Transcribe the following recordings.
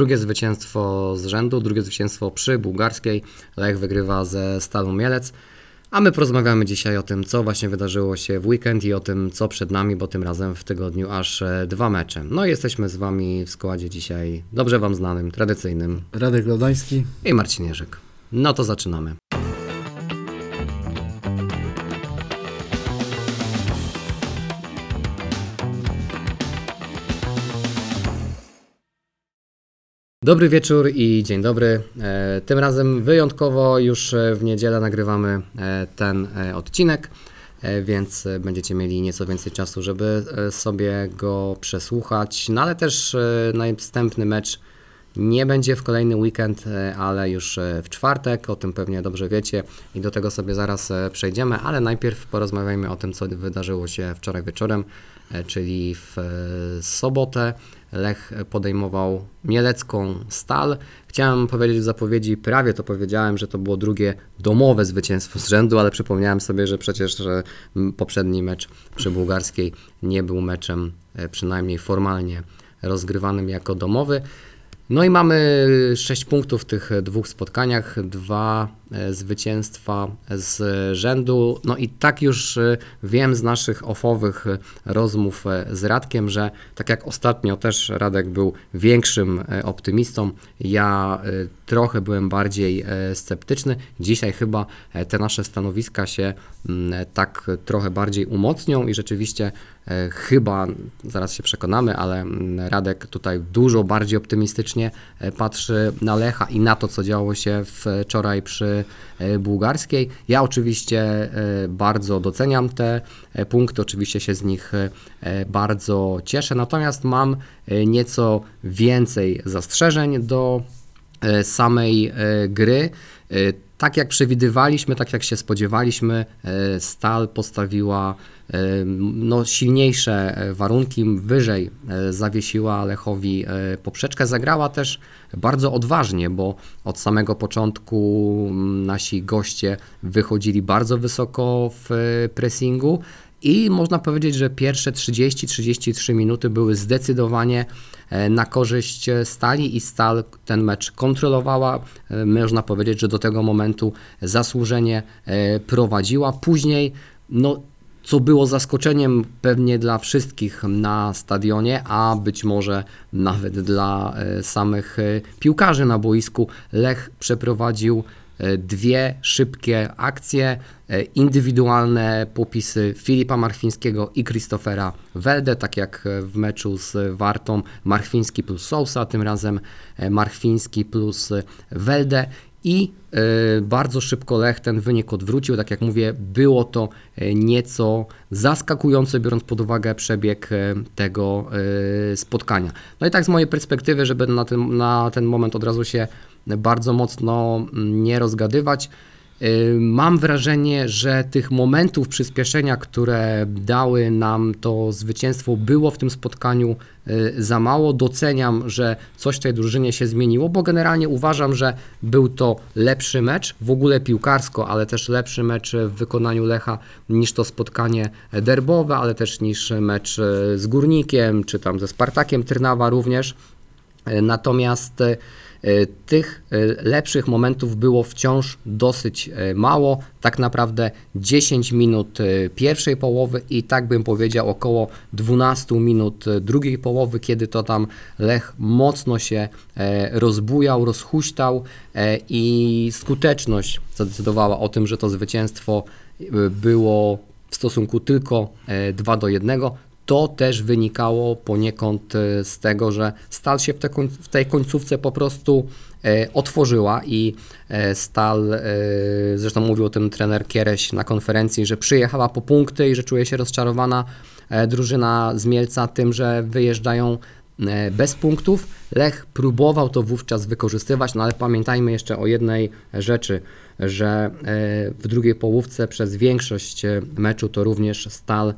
drugie zwycięstwo z rzędu, drugie zwycięstwo przy bułgarskiej. Lech wygrywa ze Stalą Mielec. A my porozmawiamy dzisiaj o tym, co właśnie wydarzyło się w weekend i o tym, co przed nami, bo tym razem w tygodniu aż e, dwa mecze. No i jesteśmy z Wami w składzie dzisiaj dobrze Wam znanym, tradycyjnym Radek Lodański. i Marcin Jerzyk. No to zaczynamy. Dobry wieczór i dzień dobry. E, Tym razem wyjątkowo już e, w niedzielę nagrywamy e, ten odcinek, więc będziecie mieli nieco więcej czasu, żeby sobie go przesłuchać. No ale też następny mecz nie będzie w kolejny weekend, ale już w czwartek, o tym pewnie dobrze wiecie i do tego sobie zaraz przejdziemy, ale najpierw porozmawiajmy o tym, co wydarzyło się wczoraj wieczorem, czyli w sobotę. Lech podejmował mielecką stal. Chciałem powiedzieć w zapowiedzi, prawie to powiedziałem, że to było drugie domowe zwycięstwo z rzędu, ale przypomniałem sobie, że przecież poprzedni mecz przy bułgarskiej nie był meczem e, przynajmniej formalnie rozgrywanym jako domowy. No i mamy 6 punktów w tych dwóch spotkaniach, dwa zwycięstwa z rzędu. No i tak już e, wiem z naszych ofowych e, rozmów e, z Radkiem, że tak jak ostatnio też Radek był większym e, optymistą, ja e, trochę byłem bardziej e, sceptyczny. Dzisiaj chyba e, te nasze stanowiska się mm, tak trochę bardziej umocnią i rzeczywiście e, chyba, zaraz się przekonamy, ale mm, Radek tutaj dużo bardziej optymistycznie e, patrzy na Lecha i na to, co działo się wczoraj przy e, bułgarskiej. Ja oczywiście e, bardzo doceniam te e, punkty, oczywiście się z nich e, e, bardzo cieszę, natomiast mam e, nieco więcej zastrzeżeń do e, samej e, gry. E, Tak jak przewidywaliśmy, tak jak się spodziewaliśmy, e, Stal postawiła e, no, silniejsze e, warunki, wyżej e, zawiesiła Lechowi e, poprzeczkę. Zagrała też bardzo odważnie, bo od samego początku nasi goście wychodzili bardzo wysoko w pressingu. I można powiedzieć, że pierwsze 30-33 minuty były zdecydowanie na korzyść Stali i Stal ten mecz kontrolowała. Można powiedzieć, że do tego momentu zasłużenie prowadziła. Później, no, co było zaskoczeniem pewnie dla wszystkich na stadionie, a być może nawet dla e, samych e, piłkarzy na boisku, Lech przeprowadził e, dwie szybkie akcje, indywidualne popisy Filipa Marchwińskiego i Christophera Welde, tak jak w meczu z Wartą. Marchwiński plus Sousa, tym razem Marchwiński plus Welde i e, bardzo szybko Lech ten wynik odwrócił. Tak jak mówię, było to e, nieco zaskakujące, biorąc pod uwagę przebieg e, tego spotkania. No i tak z mojej perspektywy, żeby na ten, na ten moment od razu się bardzo mocno mm, nie rozgadywać, Mam wrażenie, że tych momentów przyspieszenia, które dały nam to zwycięstwo, było w tym spotkaniu y, za mało. Doceniam, że coś w tej drużynie się zmieniło, bo generalnie uważam, że był to lepszy mecz, w ogóle piłkarsko, ale też lepszy mecz w wykonaniu Lecha niż to spotkanie derbowe, ale też niż mecz y, z Górnikiem, czy tam ze Spartakiem Trnawa również. E, Natomiast tych e, lepszych momentów było wciąż dosyć e, mało. Tak naprawdę 10 minut e, pierwszej połowy i tak bym powiedział około 12 minut e, drugiej połowy, kiedy to tam Lech mocno się e, rozbujał, rozhuśtał e, i skuteczność zadecydowała o tym, że to zwycięstwo e, było w stosunku tylko e, 2 do 1 to też wynikało poniekąd e, z tego, że Stal się w, te w tej końcówce po prostu e, otworzyła i e, Stal, zresztą mówił o tym trener Kiereś na konferencji, że przyjechała po punkty i że czuje się rozczarowana drużyna z Mielca tym, że wyjeżdżają bez punktów. Lech próbował to wówczas wykorzystywać, no ale pamiętajmy jeszcze o jednej rzeczy, że w drugiej połówce przez większość meczu to również Stal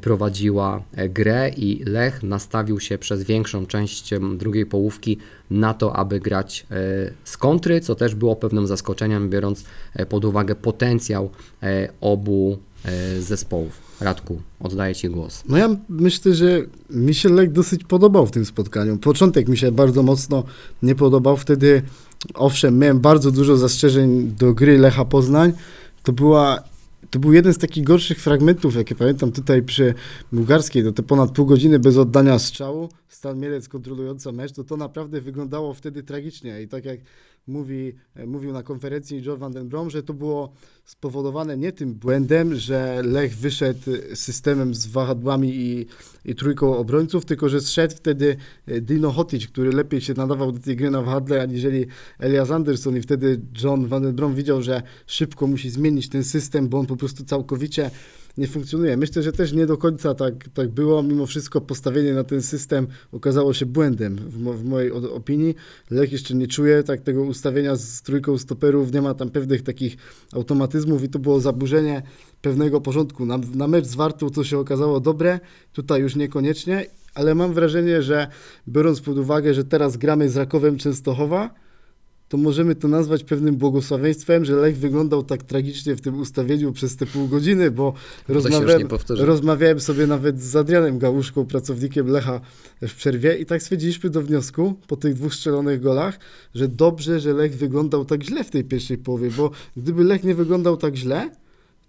prowadziła e, grę i Lech nastawił się przez większą część drugiej połówki na to, aby grać e, z kontry, co też było pewnym zaskoczeniem, biorąc e, pod uwagę potencjał e, obu e, zespołów. Radku, oddaję Ci głos. No ja myślę, że mi się Lech dosyć podobał w tym spotkaniu. Początek mi się bardzo mocno nie podobał. Wtedy, owszem, miałem bardzo dużo zastrzeżeń do gry Lecha Poznań. To była to był jeden z takich gorszych fragmentów, jakie pamiętam tutaj przy bułgarskiej, to te ponad pół godziny bez oddania strzału, Stal Mielec kontrolująca mecz, to to naprawdę wyglądało wtedy tragicznie. I tak jak mówi, mówił na konferencji John van den Brom, że to było spowodowane nie tym błędem, że Lech wyszedł systemem z wahadłami i, i trójką obrońców, tylko że zszedł wtedy e, Dino Hotic, który lepiej się nadawał do tej gry na wahadle, aniżeli Elias Anderson i wtedy John van den Brom widział, że szybko musi zmienić ten system, bo on po prostu całkowicie nie funkcjonuje. Myślę, że też nie do końca tak, tak było. Mimo wszystko postawienie na ten system okazało się błędem w, mo w mojej opinii. Lech jeszcze nie czuje tak tego ustawienia z trójką stoperów, nie ma tam pewnych takich automatyzmów i to było zaburzenie pewnego porządku. Na, na mecz z Wartą to się okazało dobre, tutaj już niekoniecznie, ale mam wrażenie, że biorąc pod uwagę, że teraz gramy z Rakowem Częstochowa, to możemy to nazwać pewnym błogosławieństwem, że Lech wyglądał tak tragicznie w tym ustawieniu przez te pół godziny, bo rozmawiałem, rozmawiałem sobie nawet z Adrianem Gałuszką, pracownikiem Lecha w przerwie i tak stwierdziliśmy do wniosku po tych dwóch strzelonych golach, że dobrze, że Lech wyglądał tak źle w tej pierwszej połowie, bo gdyby Lech nie wyglądał tak źle,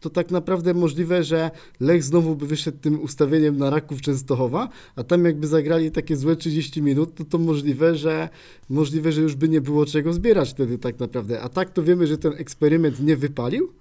to tak naprawdę możliwe, że Lech znowu by wyszedł tym ustawieniem na Raków Częstochowa, a tam jakby zagrali takie złe 30 minut, to to możliwe, że możliwe, że już by nie było czego zbierać wtedy tak naprawdę. A tak to wiemy, że ten eksperyment nie wypalił,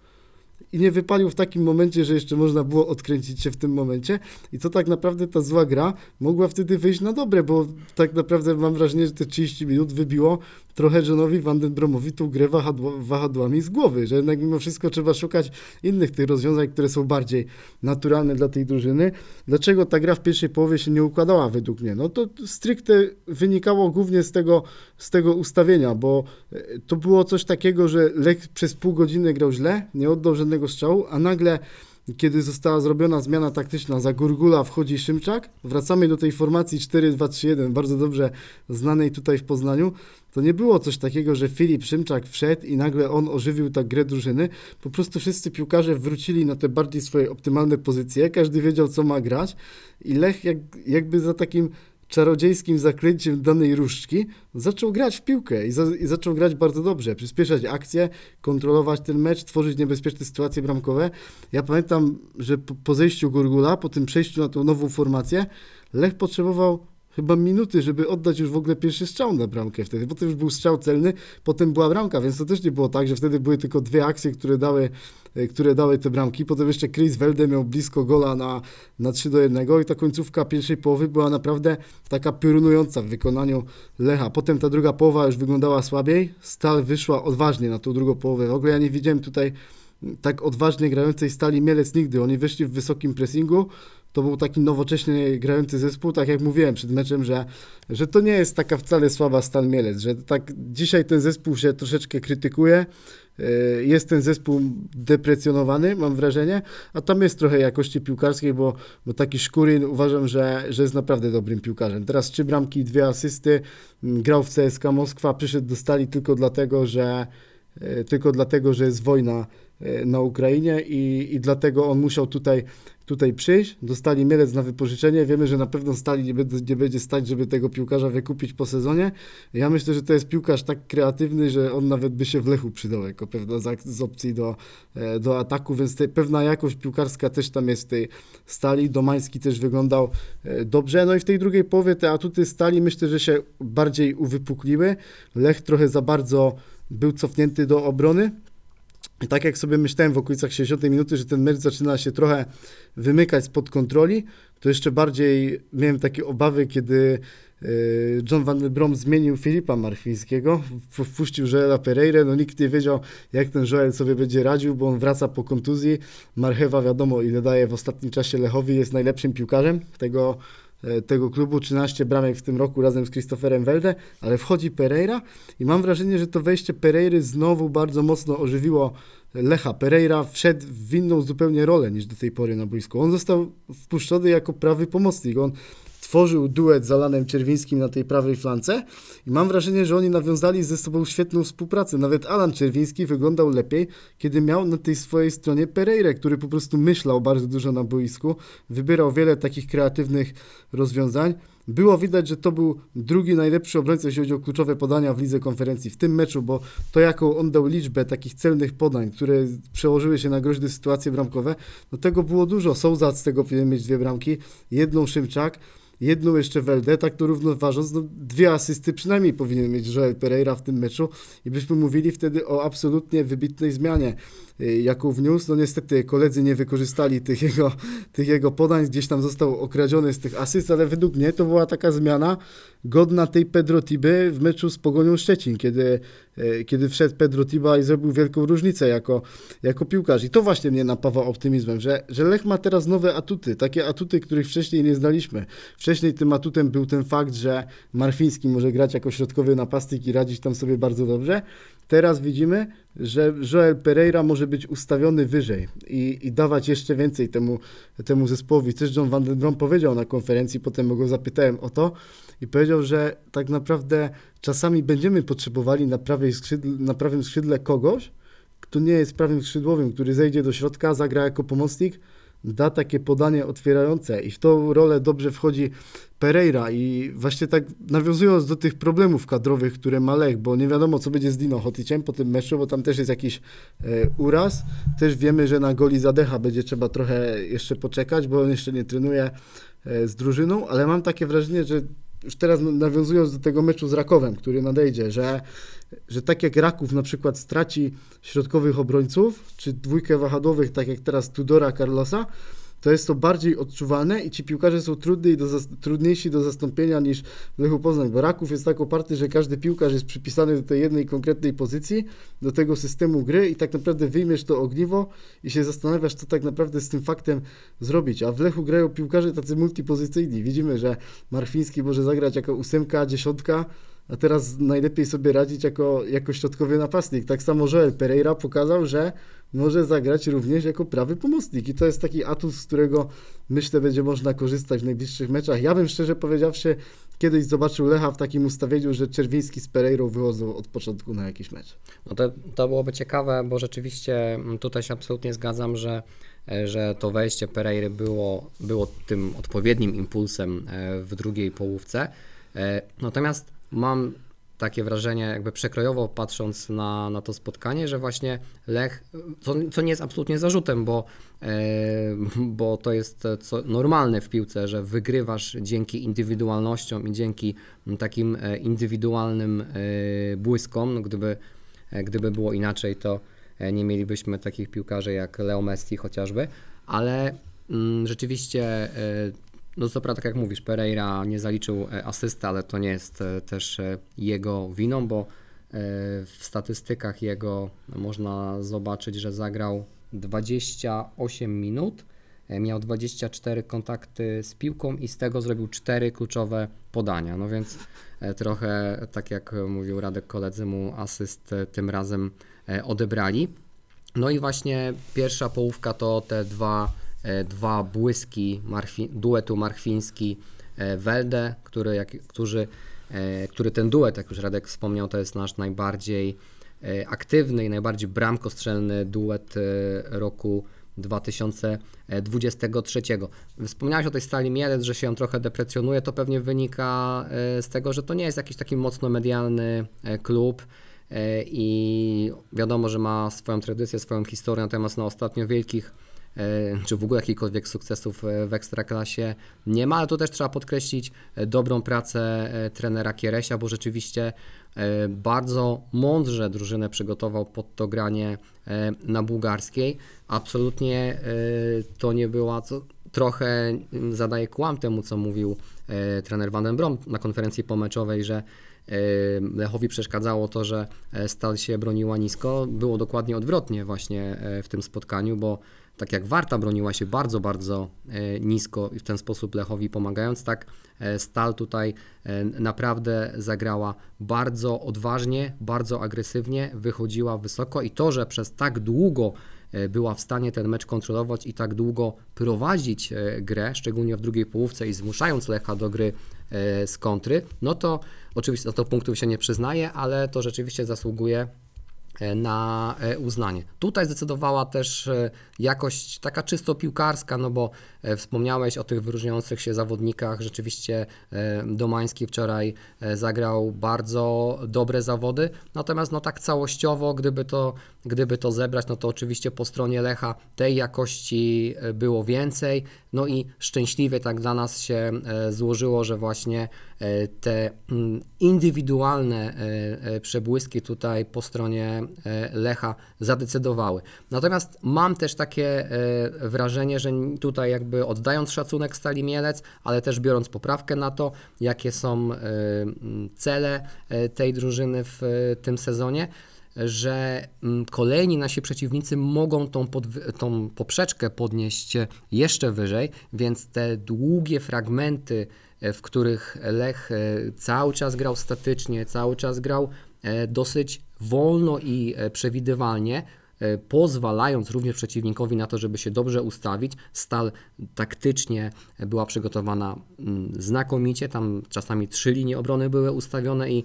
i nie wypalił w takim momencie, że jeszcze można było odkręcić się w tym momencie. I to tak naprawdę ta zła gra mogła wtedy wyjść na dobre, bo tak naprawdę mam wrażenie, że te 30 minut wybiło trochę Johnowi Vandenbromowi tą grę wahadła, wahadłami z głowy, że jednak mimo wszystko trzeba szukać innych tych rozwiązań, które są bardziej naturalne dla tej drużyny. Dlaczego ta gra w pierwszej połowie się nie układała według mnie? No to stricte wynikało głównie z tego, z tego ustawienia, bo e, to było coś takiego, że Lech przez pół godziny grał źle, nie oddał żadnego strzału, a nagle kiedy została zrobiona zmiana taktyczna, za Gurgula wchodzi Szymczak, wracamy do tej formacji 4-2-3-1, bardzo dobrze znanej tutaj w Poznaniu, to nie było coś takiego, że Filip Szymczak wszedł i nagle on ożywił tak grę drużyny. Po prostu wszyscy piłkarze wrócili na te bardziej swoje optymalne pozycje, każdy wiedział, co ma grać. I Lech jak, jakby za takim czarodziejskim zaklęciem danej różdżki, zaczął grać w piłkę i, za, i, zaczął grać bardzo dobrze, przyspieszać akcję, kontrolować ten mecz, tworzyć niebezpieczne sytuacje bramkowe. Ja pamiętam, że po, po zejściu Gurgula, po tym przejściu na tą nową formację, Lech potrzebował chyba minuty, żeby oddać już w ogóle pierwszy strzał na bramkę wtedy. Potem już był strzał celny, potem była bramka, więc to też nie było tak, że wtedy były tylko dwie akcje, które dały, e, które dały te bramki. Potem jeszcze Chris Welde miał blisko gola na, na 3 do 1 i ta końcówka pierwszej połowy była naprawdę taka piorunująca w wykonaniu Lecha. Potem ta druga połowa już wyglądała słabiej. Stal wyszła odważnie na tą drugą połowę. W ogóle ja nie widziałem tutaj tak odważnie grającej Stali Mielec nigdy. Oni wyszli w wysokim pressingu, to był taki nowocześnie grający zespół, tak jak mówiłem przed meczem, że, że to nie jest taka wcale słaba Stal Mielec, że tak dzisiaj ten zespół się troszeczkę krytykuje, e, jest ten zespół deprecjonowany, mam wrażenie, a tam jest trochę jakości piłkarskiej, bo, bo taki Szkurin uważam, że, że jest naprawdę dobrym piłkarzem. Teraz trzy bramki, dwie asysty, grał w CSK Moskwa, przyszedł do Stali tylko dlatego, że e, tylko dlatego, że jest wojna e, na Ukrainie i, i dlatego on musiał tutaj tutaj przyjść, dostali Mielec na wypożyczenie, wiemy, że na pewno Stali nie będzie, nie będzie stać, żeby tego piłkarza wykupić po sezonie. Ja myślę, że to jest piłkarz tak kreatywny, że on nawet by się w Lechu przydał jako pewna z, z opcji do, e, do ataku, więc te, pewna jakość piłkarska też tam jest w tej Stali. Domański też wyglądał e, dobrze, no i w tej drugiej połowie te atuty Stali myślę, że się bardziej uwypukliły. Lech trochę za bardzo był cofnięty do obrony, i tak jak sobie myślałem w okolicach 60 minuty, że ten mecz zaczyna się trochę wymykać spod kontroli, to jeszcze bardziej miałem takie obawy, kiedy e, John Van Brom zmienił Filipa Marfińskiego, wpuścił Joela Pereira, no nikt nie wiedział, jak ten Joel sobie będzie radził, bo on wraca po kontuzji. Marchewa wiadomo, ile daje w ostatnim czasie Lechowi, jest najlepszym piłkarzem tego, tego klubu, 13 bramek w tym roku razem z Christopherem Welde, ale wchodzi Pereira i mam wrażenie, że to wejście Pereiry znowu bardzo mocno ożywiło Lecha. Pereira wszedł w inną zupełnie rolę niż do tej pory na boisku. On został wpuszczony jako prawy pomocnik. On stworzył duet z Alanem Czerwińskim na tej prawej flance i mam wrażenie, że oni nawiązali ze sobą świetną współpracę. Nawet Alan Czerwiński wyglądał lepiej, kiedy miał na tej swojej stronie Pereira, który po prostu myślał bardzo dużo na boisku, wybierał wiele takich kreatywnych rozwiązań. Było widać, że to był drugi najlepszy obrońca, jeśli chodzi o kluczowe podania w lidze konferencji w tym meczu, bo to jaką on dał liczbę takich celnych podań, które przełożyły się na groźne sytuacje bramkowe, no tego było dużo. Sołzat z tego powinien mieć dwie bramki, jedną Szymczak, jedną jeszcze Welde, tak to równoważąc, no, dwie asysty przynajmniej powinien mieć Joel Pereira w tym meczu i byśmy mówili wtedy o absolutnie wybitnej zmianie, y, jaką wniósł. No niestety koledzy nie wykorzystali tych jego, tych jego podań, gdzieś tam został okradziony z tych asyst, ale według mnie to była taka zmiana godna tej Pedro Tiby w meczu z Pogonią Szczecin, kiedy, y, kiedy wszedł Pedro Tiba i zrobił wielką różnicę jako, jako piłkarz. I to właśnie mnie napawa optymizmem, że, że Lech ma teraz nowe atuty, takie atuty, których wcześniej nie znaliśmy. Wcześniej tym atutem był ten fakt, że Marfiński może grać jako środkowy napastnik i radzić tam sobie bardzo dobrze. Teraz widzimy, że Joel Pereira może być ustawiony wyżej i, i dawać jeszcze więcej temu, temu zespołowi. Też John Van den Brom powiedział na konferencji, potem go zapytałem o to i powiedział, że tak naprawdę czasami będziemy potrzebowali na, prawej skrzydle, na prawym skrzydle kogoś, kto nie jest prawym skrzydłowym, który zejdzie do środka, zagra jako pomocnik, da takie podanie otwierające i w tą rolę dobrze wchodzi Pereira i właśnie tak nawiązując do tych problemów kadrowych, które ma Lech, bo nie wiadomo co będzie z Dino Hoticiem po tym meczu, bo tam też jest jakiś e, uraz, też wiemy, że na goli Zadecha będzie trzeba trochę jeszcze poczekać, bo on jeszcze nie trenuje e, z drużyną, ale mam takie wrażenie, że już teraz nawiązując do tego meczu z Rakowem, który nadejdzie, że, że tak jak Raków na przykład straci środkowych obrońców, czy dwójkę wahadłowych, tak jak teraz Tudora, Carlosa, to jest to bardziej odczuwalne i ci piłkarze są trudniej do, trudniejsi do zastąpienia niż w Lechu Poznań, bo Raków jest tak oparty, że każdy piłkarz jest przypisany do tej jednej konkretnej pozycji, do tego systemu gry i tak naprawdę wyjmiesz to ogniwo i się zastanawiasz, co tak naprawdę z tym faktem zrobić. A w Lechu grają piłkarze tacy multipozycyjni. Widzimy, że Marfiński może zagrać jako ósemka, dziesiątka, a teraz najlepiej sobie radzić jako, jako środkowy napastnik. Tak samo Joel Pereira pokazał, że może zagrać również jako prawy pomocnik i to jest taki atut, z którego myślę będzie można korzystać w najbliższych meczach. Ja bym szczerze powiedziawszy kiedyś zobaczył Lecha w takim ustawieniu, że Czerwiński z Pereirą wychodzą od początku na jakiś mecz. No to, to byłoby ciekawe, bo rzeczywiście mm, tutaj się absolutnie zgadzam, że, e, że to wejście Pereiry było, było tym odpowiednim impulsem e, w drugiej połówce. E, Natomiast mam takie wrażenie, jakby przekrojowo patrząc na, na to spotkanie, że właśnie Lech, co, co nie jest absolutnie zarzutem, bo, e, bo to jest co, normalne w piłce, że wygrywasz dzięki indywidualnościom i dzięki takim e, indywidualnym e, błyskom. Gdyby, gdyby było inaczej, to nie mielibyśmy takich piłkarzy jak Leo Messi chociażby, ale mm, rzeczywiście no co prawda, tak jak mówisz, Pereira nie zaliczył e, asysty, ale to nie jest e, też e, jego winą, bo w statystykach jego można zobaczyć, że zagrał 28 minut, miał 24 kontakty z piłką i z tego zrobił 4 kluczowe podania. No więc trochę, tak jak mówił Radek, koledzy mu asyst tym razem odebrali. No i właśnie pierwsza połówka to te dwa, dwa błyski Marfi, duetu Marchwiński-Welde, który, jak, którzy, e, który ten duet, jak już Radek wspomniał, to jest nasz najbardziej e, aktywny i najbardziej bramkostrzelny duet e, roku 2023. Wspomniałeś o tej stali Mielec, że się ją trochę deprecjonuje, to pewnie wynika e, z tego, że to nie jest jakiś taki mocno medialny e, klub e, i wiadomo, że ma swoją tradycję, swoją historię, natomiast na ostatnio wielkich e, czy w ogóle jakichkolwiek sukcesów e, w Ekstraklasie nie ma, ale tu też trzeba podkreślić e, dobrą pracę e, trenera Kieresia, bo rzeczywiście e, bardzo mądrze drużynę przygotował pod to granie e, na bułgarskiej. Absolutnie e, to nie była, trochę zadaje kłam temu, co mówił e, trener Van den Brom na konferencji pomeczowej, że e, Lechowi przeszkadzało to, że e, Stal się broniła nisko. Było dokładnie odwrotnie właśnie e, w tym spotkaniu, bo tak jak Warta broniła się bardzo, bardzo e, nisko i w ten sposób Lechowi pomagając, tak e, Stal tutaj e, naprawdę zagrała bardzo odważnie, bardzo agresywnie, wychodziła wysoko i to, że przez tak długo była w stanie ten mecz kontrolować i tak długo prowadzić grę, szczególnie w drugiej połówce i zmuszając Lecha do gry z kontry, no to oczywiście no to punktów się nie przyznaje, ale to rzeczywiście zasługuje na e, uznanie. Tutaj zdecydowała też e, jakość taka czysto piłkarska, no bo e, wspomniałeś o tych wyróżniających się zawodnikach. Rzeczywiście e, Domański wczoraj e, zagrał bardzo dobre zawody, natomiast no tak całościowo, gdyby to, gdyby to zebrać, no to oczywiście po stronie Lecha tej jakości e, było więcej, no i szczęśliwie tak dla nas się e, złożyło, że właśnie e, te mm, indywidualne e, e, przebłyski tutaj po stronie e, Lecha zadecydowały. Natomiast mam też takie e, wrażenie, że tutaj jakby oddając szacunek Stali Mielec, ale też biorąc poprawkę na to, jakie są e, cele e, tej drużyny w e, tym sezonie, że kolejni nasi przeciwnicy mogą tą, podwy- tą poprzeczkę podnieść jeszcze wyżej, więc te długie fragmenty, e, w których Lech e, cały czas grał statycznie, cały czas grał e, dosyć wolno i e, przewidywalnie, e, pozwalając również przeciwnikowi na to, żeby się dobrze ustawić. Stal taktycznie była przygotowana mm, znakomicie, tam czasami trzy linie obrony były ustawione i e,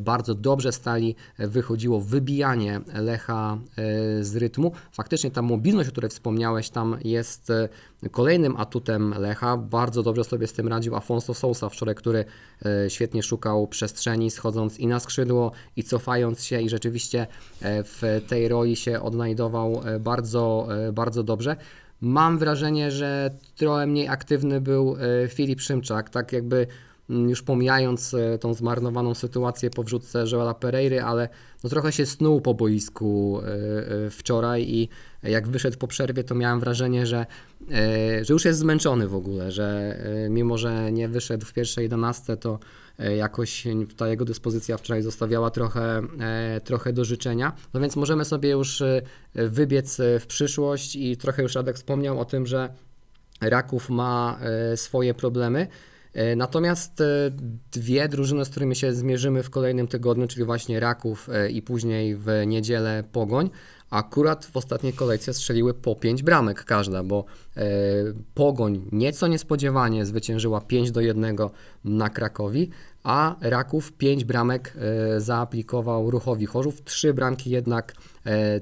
bardzo dobrze stali e, wychodziło wybijanie Lecha e, z rytmu. Faktycznie ta mobilność, o której wspomniałeś, tam jest e, kolejnym atutem Lecha. Bardzo dobrze sobie z tym radził Afonso Sousa wczoraj, który e, świetnie szukał przestrzeni, schodząc i na skrzydło, i cofając się, i rzeczywiście e, w tej roli się odnajdował e, bardzo, e, bardzo dobrze. Mam wrażenie, że trochę mniej aktywny był e, Filip Szymczak, tak jakby już pomijając e, tą zmarnowaną sytuację po wrzutce Joela Pereiry, ale no trochę się snuł po boisku e, e, wczoraj i jak wyszedł po przerwie, to miałem wrażenie, że, że już jest zmęczony w ogóle, że mimo, że nie wyszedł w pierwszej 11, to jakoś ta jego dyspozycja wczoraj zostawiała trochę, trochę do życzenia. No więc możemy sobie już wybiec w przyszłość i trochę już Radek wspomniał o tym, że Raków ma swoje problemy. E, Natomiast e, dwie drużyny, z którymi się zmierzymy w kolejnym tygodniu, czyli właśnie Raków e, i później w niedzielę Pogoń, akurat w ostatniej kolejce strzeliły po 5 bramek każda, bo Pogoń nieco niespodziewanie zwyciężyła 5 do 1 na Krakowi, a Raków 5 bramek zaaplikował Ruchowi Chorzów, 3 bramki jednak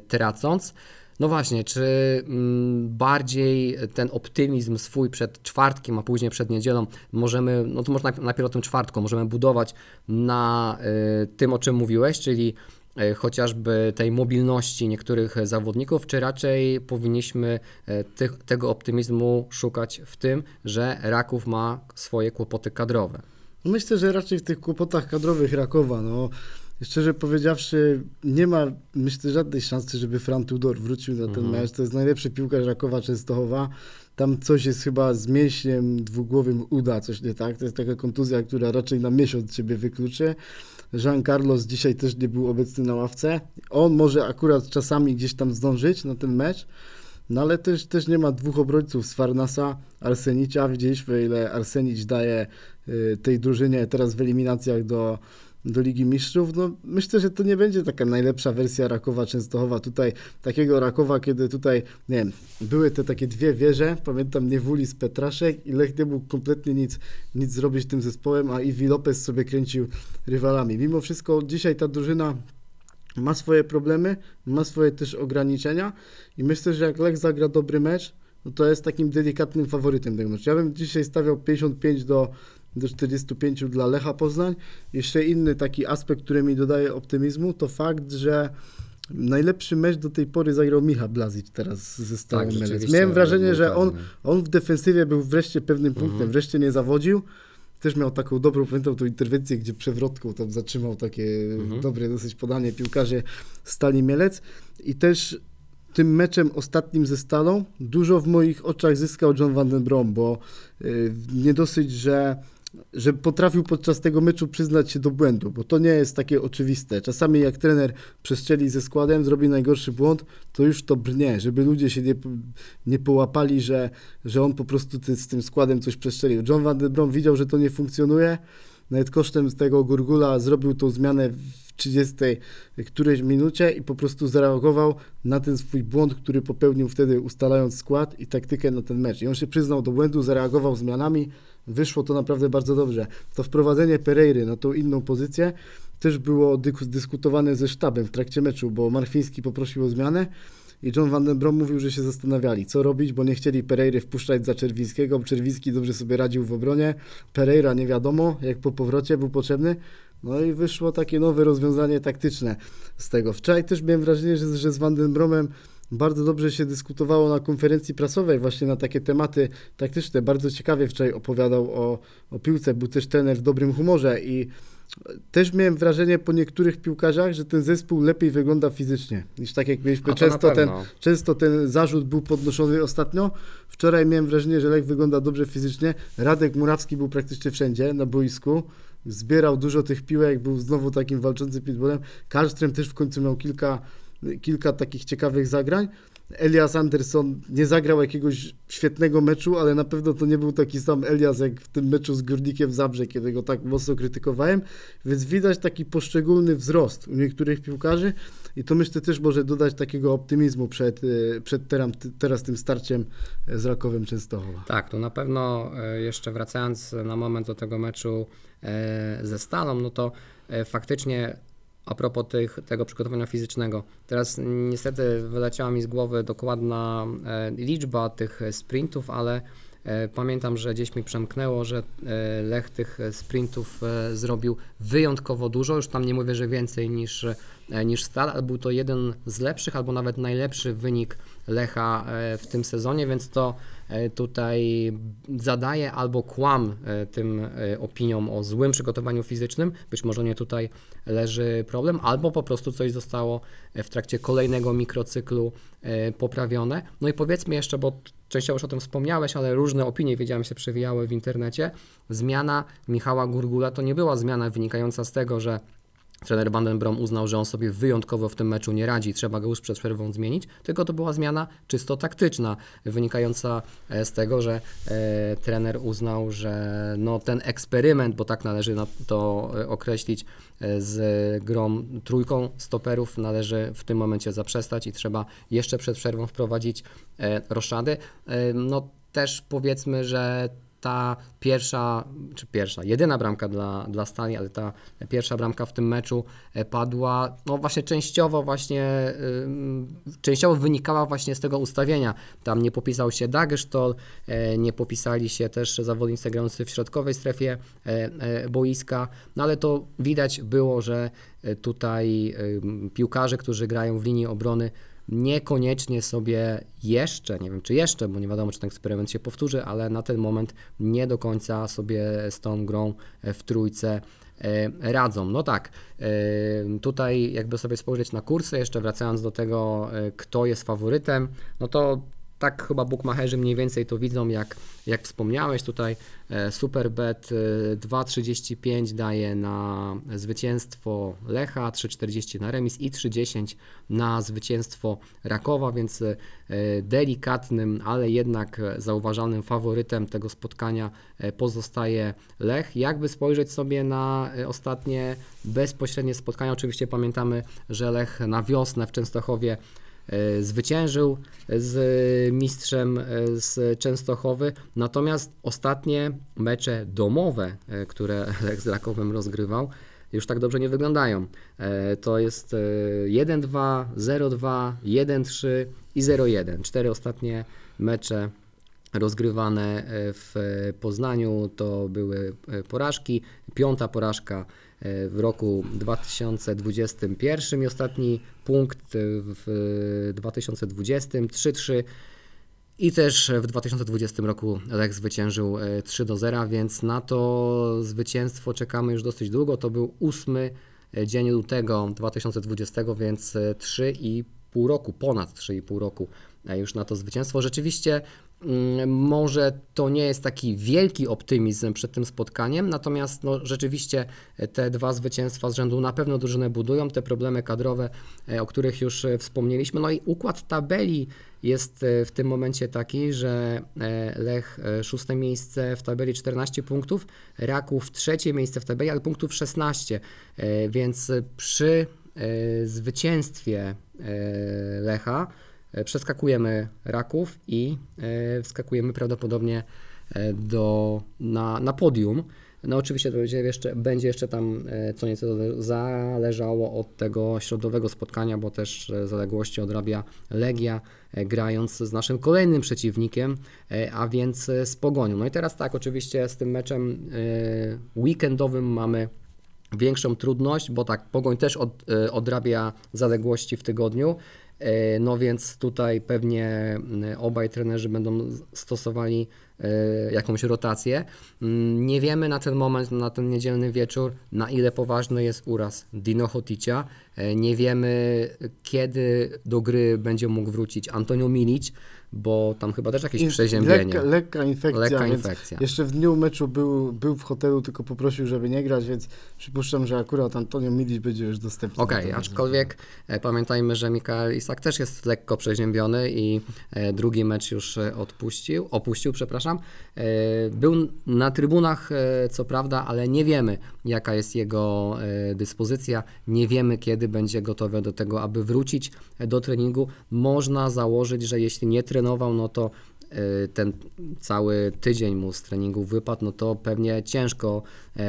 tracąc. No właśnie, czy mm, bardziej ten optymizm swój przed czwartkiem, a później przed niedzielą możemy, no to może najpierw, o tym czwartku, możemy budować na y, tym, o czym mówiłeś, czyli y, chociażby tej mobilności niektórych zawodników, czy raczej powinniśmy y, tych, tego optymizmu szukać w tym, że Raków ma swoje kłopoty kadrowe? Myślę, że raczej w tych kłopotach kadrowych Rakowa, no szczerze powiedziawszy, nie ma myślę żadnej szansy, żeby Fran Tudor wrócił na ten Mhm. mecz. To jest najlepszy piłkarz Rakowa Częstochowa. Tam coś jest chyba z mięśniem dwugłowym uda, coś nie tak. To jest taka kontuzja, która raczej na miesiąc ciebie wykluczy. Jean Carlos dzisiaj też nie był obecny na ławce. On może akurat czasami gdzieś tam zdążyć na ten mecz. No ale też, też nie ma dwóch obrońców z Farnasa, Arsenicia. Widzieliśmy, ile Arsenić daje y, tej drużynie teraz w eliminacjach do, do Ligi Mistrzów. No, myślę, że to nie będzie taka najlepsza wersja Rakowa Częstochowa. Tutaj takiego Rakowa, kiedy tutaj, nie wiem, były te takie dwie wieże, pamiętam Niewuli z Petraszek i Lech nie mógł kompletnie nic, nic zrobić tym zespołem, a Iwi Lopez sobie kręcił rywalami. Mimo wszystko dzisiaj ta drużyna ma swoje problemy, ma swoje też ograniczenia i myślę, że jak Lech zagra dobry mecz, no to jest takim delikatnym faworytem tego meczu. Ja bym dzisiaj stawiał 55 do, do 45 dla Lecha Poznań. Jeszcze inny taki aspekt, który mi dodaje optymizmu, to fakt, że najlepszy mecz do tej pory zagrał Michał Blazic teraz ze Stalą Tak, Mielec. Miałem wrażenie, że on, on w defensywie był wreszcie pewnym punktem, Mhm. wreszcie nie zawodził. Też miał taką dobrą, pamiętam tą interwencję, gdzie przewrotką tam zatrzymał takie Mhm. dobre dosyć podanie piłkarze Stali Mielec i też tym meczem ostatnim ze Stalą dużo w moich oczach zyskał John Van den Brom, bo y, nie dosyć, że że potrafił podczas tego meczu przyznać się do błędu, bo to nie jest takie oczywiste. Czasami jak trener przestrzeli ze składem, zrobi najgorszy błąd, to już to brnie, żeby ludzie się nie, nie połapali, że, że on po prostu ty, z tym składem coś przestrzelił. John Van den Brom widział, że to nie funkcjonuje nawet kosztem tego Gurgula zrobił tą zmianę w 30 którejś minucie i po prostu zareagował na ten swój błąd, który popełnił wtedy ustalając skład i taktykę na ten mecz. I on się przyznał do błędu, zareagował zmianami, wyszło to naprawdę bardzo dobrze. To wprowadzenie Pereiry na tą inną pozycję też było dyskutowane ze sztabem w trakcie meczu, bo Marfiński poprosił o zmianę i John Van den Brom mówił, że się zastanawiali, co robić, bo nie chcieli Pereiry wpuszczać za Czerwińskiego, Czerwiński dobrze sobie radził w obronie, Pereira nie wiadomo, jak po powrocie był potrzebny, no i wyszło takie nowe rozwiązanie taktyczne z tego. Wczoraj też miałem wrażenie, że, że z Van den Bromem bardzo dobrze się dyskutowało na konferencji prasowej właśnie na takie tematy taktyczne. Bardzo ciekawie wczoraj opowiadał o, o piłce, był też trener w dobrym humorze i też miałem wrażenie po niektórych piłkarzach, że ten zespół lepiej wygląda fizycznie niż tak jak mieliśmy często ten, często ten zarzut był podnoszony ostatnio. Wczoraj miałem wrażenie, że Lech wygląda dobrze fizycznie. Radek Murawski był praktycznie wszędzie na boisku. Zbierał dużo tych piłek, był znowu takim walczącym pitbullem. Karlström też w końcu miał kilka, kilka takich ciekawych zagrań. Elias Anderson nie zagrał jakiegoś świetnego meczu, ale na pewno to nie był taki sam Elias jak w tym meczu z Górnikiem Zabrze, kiedy go tak mocno krytykowałem, więc widać taki poszczególny wzrost u niektórych piłkarzy i to myślę też może dodać takiego optymizmu przed, y, przed teraz, teraz tym starciem z Rakowem Częstochowa. Tak, to na pewno e, jeszcze wracając na moment do tego meczu e, ze Stalą, no to e, faktycznie a propos tych, tego przygotowania fizycznego, teraz niestety wyleciała mi z głowy dokładna e, liczba tych sprintów, ale e, pamiętam, że gdzieś mi przemknęło, że e, Lech tych sprintów e, zrobił wyjątkowo dużo, już tam nie mówię, że więcej niż, e, niż Stal, ale był to jeden z lepszych albo nawet najlepszy wynik Lecha e, w tym sezonie, więc to e, tutaj zadaje albo kłam e, tym e, opiniom o złym przygotowaniu fizycznym. Być może nie tutaj leży problem, albo po prostu coś zostało e, w trakcie kolejnego mikrocyklu e, poprawione. No i powiedzmy jeszcze, bo częściowo już o tym wspomniałeś, ale różne opinie, wiedziałem, się przewijały w internecie. Zmiana Michała Gurgula to nie była zmiana wynikająca z tego, że Trener Vandenbrom uznał, że on sobie wyjątkowo w tym meczu nie radzi trzeba go już przed przerwą zmienić, tylko to była zmiana czysto taktyczna, wynikająca e, z tego, że e, trener uznał, że no, ten eksperyment, bo tak należy na to e, określić, e, z grą trójką stoperów należy w tym momencie zaprzestać i trzeba jeszcze przed przerwą wprowadzić e, roszady. E, no też powiedzmy, że ta pierwsza, czy pierwsza, jedyna bramka dla, dla Stali, ale ta pierwsza bramka w tym meczu e, padła, no właśnie częściowo właśnie, ym, częściowo wynikała właśnie z tego ustawienia. Tam nie popisał się Dagerstol, e, nie popisali się też zawodnicy grający w środkowej strefie e, boiska, no ale to widać było, że tutaj ym, piłkarze, którzy grają w linii obrony, niekoniecznie sobie jeszcze, nie wiem czy jeszcze, bo nie wiadomo czy ten eksperyment się powtórzy, ale na ten moment nie do końca sobie z tą grą w trójce e, radzą. No tak, e, tutaj jakby sobie spojrzeć na kursy, jeszcze wracając do tego, e, kto jest faworytem, no to tak chyba bookmacherzy mniej więcej to widzą, jak, jak wspomniałeś, tutaj e, Superbet e, 2,35 daje na zwycięstwo Lecha, 3,40 na remis i 3,10 na zwycięstwo Rakowa, więc e, delikatnym, ale jednak zauważalnym faworytem tego spotkania e, pozostaje Lech. Jakby spojrzeć sobie na e, ostatnie bezpośrednie spotkania, oczywiście pamiętamy, że Lech na wiosnę w Częstochowie e, zwyciężył z mistrzem e, z Częstochowy, natomiast ostatnie mecze domowe, e, które Lech z Rakowem rozgrywał, już tak dobrze nie wyglądają. E, To jest e, 1-2, 0-2, 1-3 i 0-1. Cztery ostatnie mecze rozgrywane e, w Poznaniu to były e, porażki. Piąta porażka e, w roku 2021 i ostatni punkt w 2020 3-3 i też w 2020 roku Lech zwyciężył e, 3 do 0, więc na to zwycięstwo czekamy już dosyć długo. To był ósmy e, dzień lutego 2020, więc e, 3,5 roku, ponad 3,5 roku e, już na to zwycięstwo. Rzeczywiście Może to nie jest taki wielki optymizm przed tym spotkaniem, natomiast no, rzeczywiście te dwa zwycięstwa z rzędu na pewno drużynę budują, te problemy kadrowe, e, o których już e, wspomnieliśmy. No i układ tabeli jest e, w tym momencie taki, że e, Lech e, szóste miejsce w tabeli 14 punktów, Raków trzecie miejsce w tabeli, ale punktów 16, e, więc przy e, zwycięstwie e, Lecha e, przeskakujemy Raków i e, wskakujemy prawdopodobnie e, do, na, na podium. No oczywiście to będzie jeszcze, będzie jeszcze tam e, co nieco zależało od tego środowego spotkania, bo też e, zaległości odrabia Legia, e, grając z naszym kolejnym przeciwnikiem, e, a więc e, z Pogonią. No i teraz tak, oczywiście z tym meczem e, weekendowym mamy większą trudność, bo tak, Pogoń też od, e, odrabia zaległości w tygodniu, e, no więc tutaj pewnie m, obaj trenerzy będą stosowali e, jakąś rotację. Mm, Nie wiemy na ten moment, na ten niedzielny wieczór, na ile poważny jest uraz Dino Hoticia. E, Nie wiemy, kiedy do gry będzie mógł wrócić Antonio Milic, bo tam chyba też jakieś Jest przeziębienie. Lekka, lekka infekcja, Lekka infekcja. jeszcze w dniu meczu był, był w hotelu, tylko poprosił, żeby nie grać, więc przypuszczam, że akurat Antonio Milic będzie już dostępny. Okej, tego aczkolwiek e, pamiętajmy, że Mikael Isak też jest lekko przeziębiony i e, drugi mecz już e, odpuścił, opuścił, przepraszam. E, był na trybunach, co prawda, ale nie wiemy, jaka jest jego e, dyspozycja, nie wiemy, kiedy będzie gotowy do tego, aby wrócić e, do treningu. Można założyć, że jeśli nie trenował, no to e, ten cały tydzień mu z treningu wypadł, no to pewnie ciężko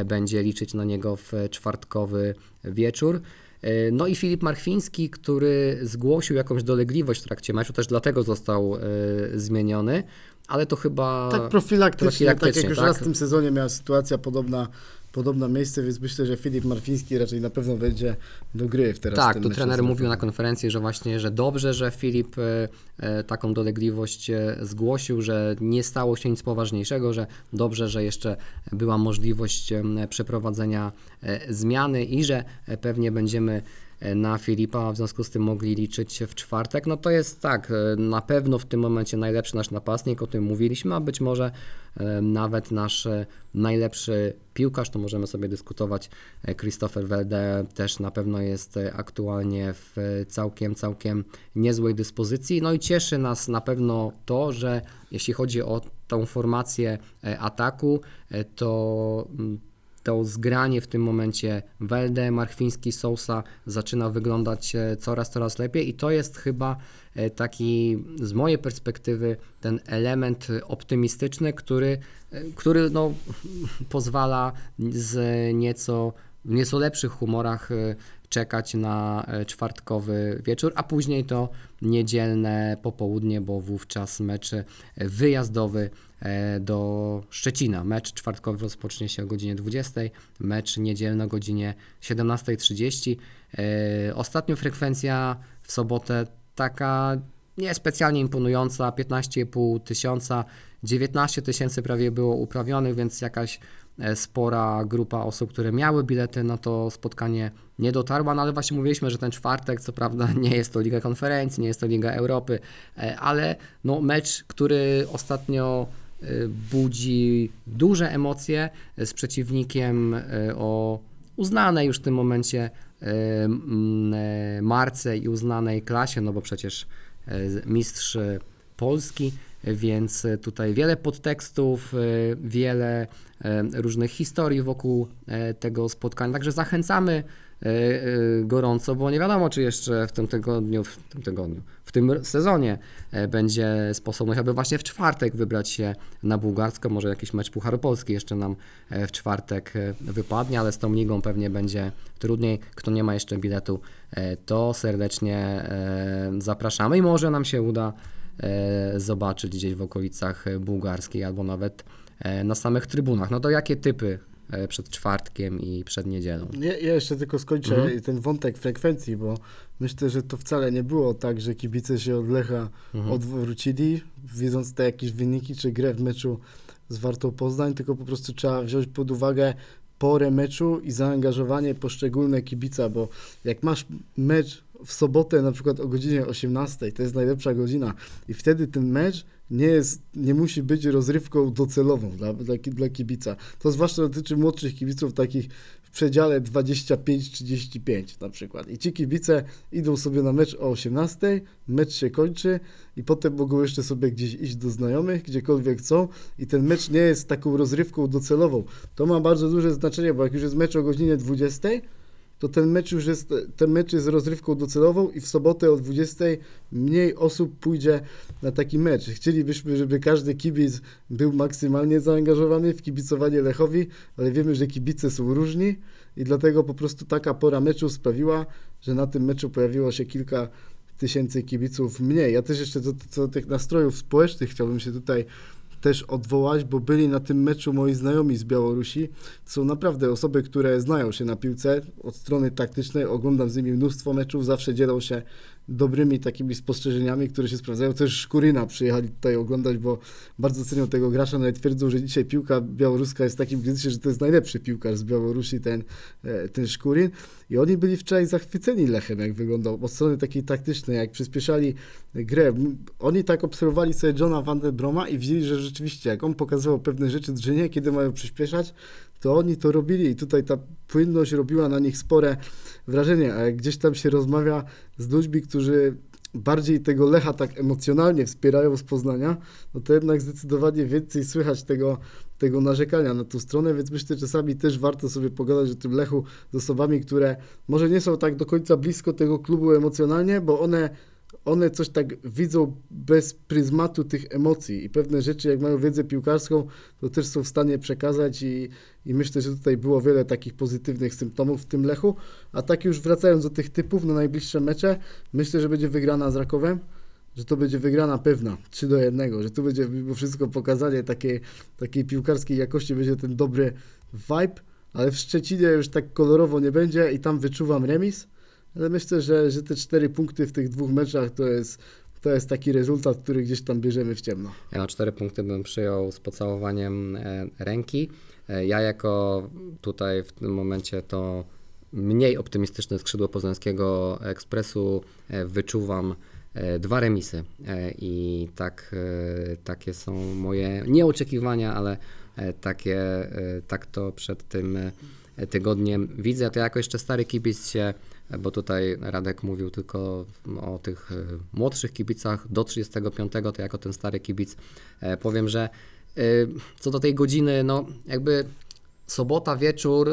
będzie liczyć na niego w czwartkowy wieczór. No i Filip Marchwiński, który zgłosił jakąś dolegliwość w trakcie meczu, też dlatego został zmieniony, ale to chyba... Tak profilaktycznie, Profilaktycznie, tak jak już tak. raz w tym sezonie miała sytuacja podobna, podobna miejsce, więc myślę, że Filip Marfiński raczej na pewno będzie do gry w teraz. Tak, tu trener mówił na konferencji, że właśnie, że dobrze, że Filip e, e, taką dolegliwość e, zgłosił, że nie stało się nic poważniejszego, że dobrze, że jeszcze była możliwość przeprowadzenia zmiany i że pewnie będziemy na Filipa w związku z tym mogli liczyć w czwartek. No to jest tak, e, na pewno w tym momencie najlepszy nasz napastnik, o tym mówiliśmy, a być może e, nawet nasz e, najlepszy piłkarz, to możemy sobie dyskutować. E, Christopher Welde też na pewno jest e, aktualnie w e, całkiem, całkiem niezłej dyspozycji. No i cieszy nas na pewno to, że jeśli chodzi o tą formację e, ataku, e, to mm, to zgranie w tym momencie Welde, Marchwiński, Sousa zaczyna wyglądać e, coraz, coraz lepiej i to jest chyba e, taki z mojej perspektywy ten element optymistyczny, który, e, który no, pozwala z nieco w nieco lepszych humorach czekać na czwartkowy wieczór, a później to niedzielne popołudnie, bo wówczas mecz wyjazdowy do Szczecina. Mecz czwartkowy rozpocznie się o godzinie 20, mecz niedzielny o godzinie 17.30. E, Ostatnio frekwencja w sobotę taka niespecjalnie imponująca, 15,5 tysiąca, 19 tysięcy prawie było uprawionych, więc jakaś e, spora grupa osób, które miały bilety na to spotkanie nie dotarła, no ale właśnie mówiliśmy, że ten czwartek, co prawda nie jest to Liga Konferencji, nie jest to Liga Europy, e, ale no mecz, który ostatnio e, budzi duże emocje z przeciwnikiem e, o uznanej już w tym momencie e, marce i uznanej klasie, no bo przecież mistrz Polski, więc tutaj wiele podtekstów, wiele różnych historii wokół tego spotkania, także zachęcamy gorąco, bo nie wiadomo, czy jeszcze w tym tygodniu, w tym tygodniu, w tym sezonie e, będzie sposobność, aby właśnie w czwartek wybrać się na Bułgarską, może jakiś mecz Pucharu Polski jeszcze nam e, w czwartek e, wypadnie, ale z tą ligą pewnie będzie trudniej. Kto nie ma jeszcze biletu, e, to serdecznie e, zapraszamy i może nam się uda e, zobaczyć gdzieś w okolicach e, bułgarskiej albo nawet e, na samych trybunach. No to jakie typy e, przed czwartkiem i przed niedzielą? Ja, ja jeszcze tylko skończę Mhm. ten wątek frekwencji, bo myślę, że to wcale nie było tak, że kibice się od Lecha Mhm. odwrócili, widząc te jakieś wyniki czy grę w meczu z Wartą Poznań, tylko po prostu trzeba wziąć pod uwagę porę meczu i zaangażowanie poszczególne kibica, bo jak masz mecz w sobotę na przykład o godzinie 18, to jest najlepsza godzina i wtedy ten mecz nie jest, nie musi być rozrywką docelową dla, dla, dla kibica. To zwłaszcza dotyczy młodszych kibiców takich w przedziale 25-35 na przykład. I ci kibice idą sobie na mecz o 18, mecz się kończy i potem mogą jeszcze sobie gdzieś iść do znajomych, gdziekolwiek chcą i ten mecz nie jest taką rozrywką docelową. To ma bardzo duże znaczenie, bo jak już jest mecz o godzinie 20, to ten mecz już jest, ten mecz jest rozrywką docelową i w sobotę o 20 mniej osób pójdzie na taki mecz. Chcielibyśmy, żeby każdy kibic był maksymalnie zaangażowany w kibicowanie Lechowi, ale wiemy, że kibice są różni i dlatego po prostu taka pora meczu sprawiła, że na tym meczu pojawiło się kilka tysięcy kibiców mniej. Ja też jeszcze do, do tych nastrojów społecznych chciałbym się tutaj też odwołać, bo byli na tym meczu moi znajomi z Białorusi. To są naprawdę osoby, które znają się na piłce od strony taktycznej. Oglądam z nimi mnóstwo meczów, zawsze dzielą się dobrymi takimi spostrzeżeniami, które się sprawdzają. Też Szkuryna przyjechali tutaj oglądać, bo bardzo cenią tego gracza. Nawet twierdzą, że dzisiaj piłka białoruska jest takim kryzysie, że to jest najlepszy piłkarz z Białorusi, ten, e, ten Szkurin. I oni byli wczoraj zachwyceni Lechem, jak wyglądał, od strony takiej taktycznej, jak przyspieszali grę. Oni tak obserwowali sobie Johna Van der Broma i widzieli, że rzeczywiście, jak on pokazywał pewne rzeczy drużynie, kiedy mają przyspieszać, to oni to robili i tutaj ta płynność robiła na nich spore wrażenie, a jak gdzieś tam się rozmawia z ludźmi, którzy bardziej tego Lecha tak emocjonalnie wspierają z Poznania, no to jednak zdecydowanie więcej słychać tego, tego narzekania na tą stronę, więc myślę, że czasami też warto sobie pogadać o tym Lechu z osobami, które może nie są tak do końca blisko tego klubu emocjonalnie, bo one one coś tak widzą bez pryzmatu tych emocji i pewne rzeczy, jak mają wiedzę piłkarską, to też są w stanie przekazać i, i myślę, że tutaj było wiele takich pozytywnych symptomów w tym Lechu. A tak już wracając do tych typów na najbliższe mecze, myślę, że będzie wygrana z Rakowem, że to będzie wygrana pewna, 3 do 1, że tu będzie mimo wszystko pokazanie takiej, takiej piłkarskiej jakości, będzie ten dobry vibe, ale w Szczecinie już tak kolorowo nie będzie i tam wyczuwam remis. Ale myślę, że, że te cztery punkty w tych dwóch meczach to jest, to jest taki rezultat, który gdzieś tam bierzemy w ciemno. Ja na cztery punkty bym przyjął z pocałowaniem e, ręki. E, Ja jako tutaj w tym momencie to mniej optymistyczne skrzydło poznańskiego ekspresu e, wyczuwam dwa remisy i tak, takie są moje nie oczekiwania, ale takie, tak to przed tym tygodniem widzę. To jako jeszcze stary kibic się, bo tutaj Radek mówił tylko o tych e, młodszych kibicach do 35, to jako ten stary kibic e, powiem, że e, co do tej godziny, no jakby sobota wieczór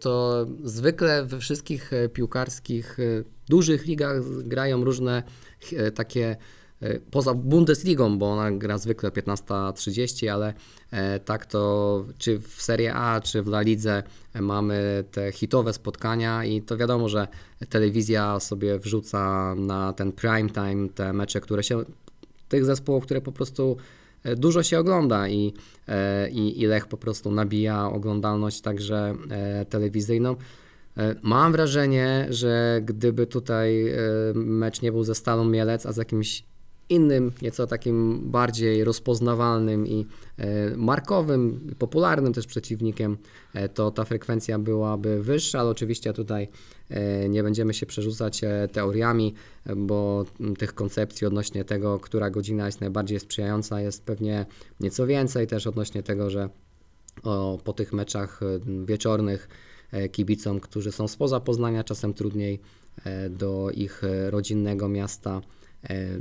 to zwykle we wszystkich piłkarskich dużych ligach grają różne takie poza Bundesligą, bo ona gra zwykle 15.30, ale e, tak to czy w Serie A, czy w La Lidze e, mamy te hitowe spotkania i to wiadomo, że telewizja sobie wrzuca na ten prime time te mecze, które się tych zespołów, które po prostu e, dużo się ogląda i, e, i, i Lech po prostu nabija oglądalność także e, telewizyjną. E, Mam wrażenie, że gdyby tutaj e, mecz nie był ze Stalą Mielec, a z jakimś innym, nieco takim bardziej rozpoznawalnym i e, markowym, popularnym też przeciwnikiem, e, to ta frekwencja byłaby wyższa, ale oczywiście tutaj e, nie będziemy się przerzucać teoriami, bo tych koncepcji odnośnie tego, która godzina jest najbardziej sprzyjająca, jest pewnie nieco więcej też odnośnie tego, że o, po tych meczach wieczornych kibicom, którzy są spoza Poznania, czasem trudniej do ich rodzinnego miasta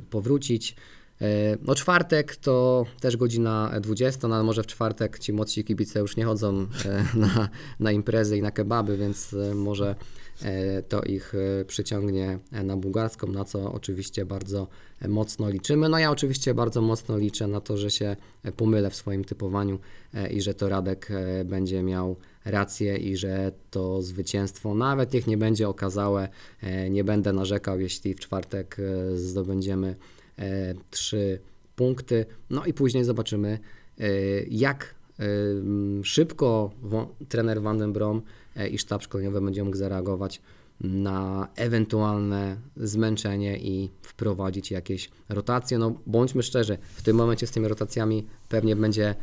powrócić. E, No czwartek to też godzina 20, no może w czwartek ci młodsi kibice już nie chodzą e, na, na imprezy i na kebaby, więc e, może e, to ich e, przyciągnie e, na bułgarską, na co oczywiście bardzo e, mocno liczymy. No ja oczywiście bardzo mocno liczę na to, że się e, pomylę w swoim typowaniu e, i że to Radek e, będzie miał rację i że to zwycięstwo, nawet niech nie będzie okazałe, e, nie będę narzekał, jeśli w czwartek e, zdobędziemy e, trzy punkty. No i później zobaczymy, jak szybko trener Van den Brom i sztab szkoleniowy będzie mógł zareagować na ewentualne zmęczenie i wprowadzić jakieś rotacje. No bądźmy szczerzy, w tym momencie z tymi rotacjami pewnie będzie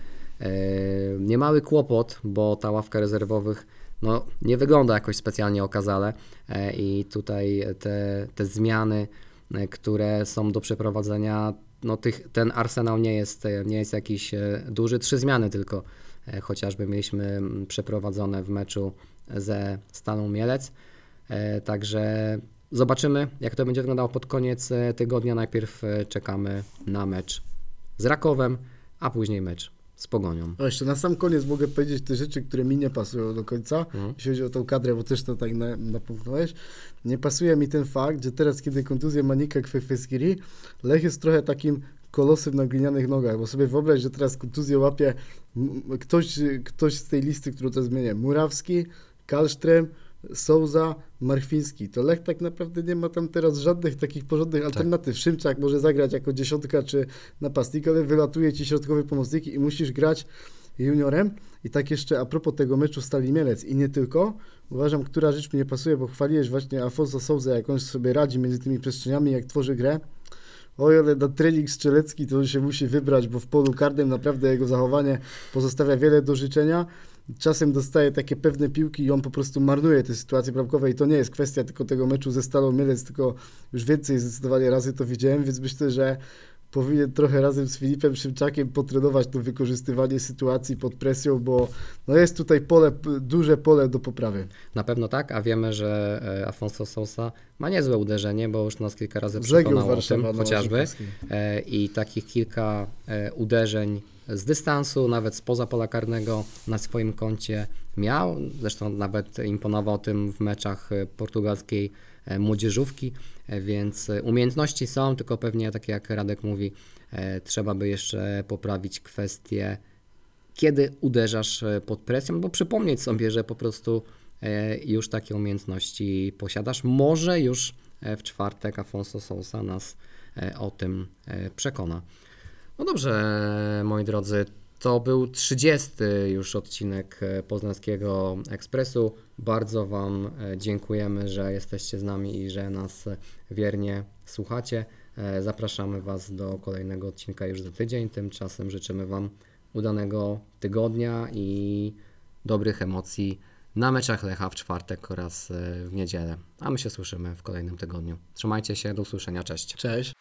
niemały kłopot, bo ta ławka rezerwowych no, nie wygląda jakoś specjalnie okazale e, i tutaj te, te zmiany, e, które są do przeprowadzenia, no tych, ten arsenał nie jest, e, nie jest jakiś duży, trzy zmiany tylko chociażby mieliśmy przeprowadzone w meczu ze Staną Mielec, także zobaczymy jak to będzie wyglądało pod koniec tygodnia. Najpierw czekamy na mecz z Rakowem, a później mecz z Pogonią. O, jeszcze na sam koniec mogę powiedzieć te rzeczy, które mi nie pasują do końca, Mhm. jeśli chodzi o tą kadrę, bo też to tak na, napomknąłeś. Nie pasuje mi ten fakt, że teraz, kiedy kontuzję ma Nika Kwefeskiri, Lech jest trochę takim kolosem na glinianych nogach, bo sobie wyobraź, że teraz kontuzję łapie ktoś, ktoś z tej listy, którą teraz zmienię. Murawski, Kalsztrem, Souza, Marchwiński. To Lech tak naprawdę nie ma tam teraz żadnych takich porządnych alternatyw. Szymczak może zagrać jako dziesiątka czy napastnik, ale wylatuje ci środkowy pomocnik i musisz grać juniorem. I tak jeszcze a propos tego meczu Stali Mielec i nie tylko, uważam, która rzecz mi nie pasuje, bo chwaliłeś właśnie Afonso Souza, jak on sobie radzi między tymi przestrzeniami, jak tworzy grę. Oj, ale na trening strzelecki to on się musi wybrać, bo w polu karnym naprawdę jego zachowanie pozostawia wiele do życzenia. Czasem dostaje takie pewne piłki i on po prostu marnuje te sytuacje bramkowe i to nie jest kwestia tylko tego meczu ze Stalą Mielec, tylko już więcej zdecydowanie razy to widziałem, więc myślę, że powinien trochę razem z Filipem Szymczakiem potrenować to wykorzystywanie sytuacji pod presją, bo no jest tutaj pole, duże pole do poprawy. Na pewno tak, a wiemy, że e, Afonso Sousa ma niezłe uderzenie, bo już nas kilka razy przekonał o Warszawa tym na chociażby. E, I takich kilka e, uderzeń z dystansu, nawet spoza pola karnego na swoim koncie miał. Zresztą nawet imponował tym w meczach portugalskiej młodzieżówki, e, więc e, umiejętności są, tylko pewnie tak jak Radek mówi, e, trzeba by jeszcze poprawić kwestię kiedy uderzasz e, pod presją, bo przypomnieć sobie, że po prostu e, już takie umiejętności posiadasz. Może już e, w czwartek Afonso Sousa nas e, o tym e, przekona. No dobrze, moi drodzy, to był 30 już odcinek e, Poznańskiego Ekspresu. Bardzo Wam e, dziękujemy, że jesteście z nami i że nas wiernie słuchacie. E, Zapraszamy Was do kolejnego odcinka już za tydzień. Tymczasem życzymy Wam udanego tygodnia i dobrych emocji na meczach Lecha w czwartek oraz w niedzielę. A my się słyszymy w kolejnym tygodniu. Trzymajcie się, do usłyszenia, cześć. Cześć.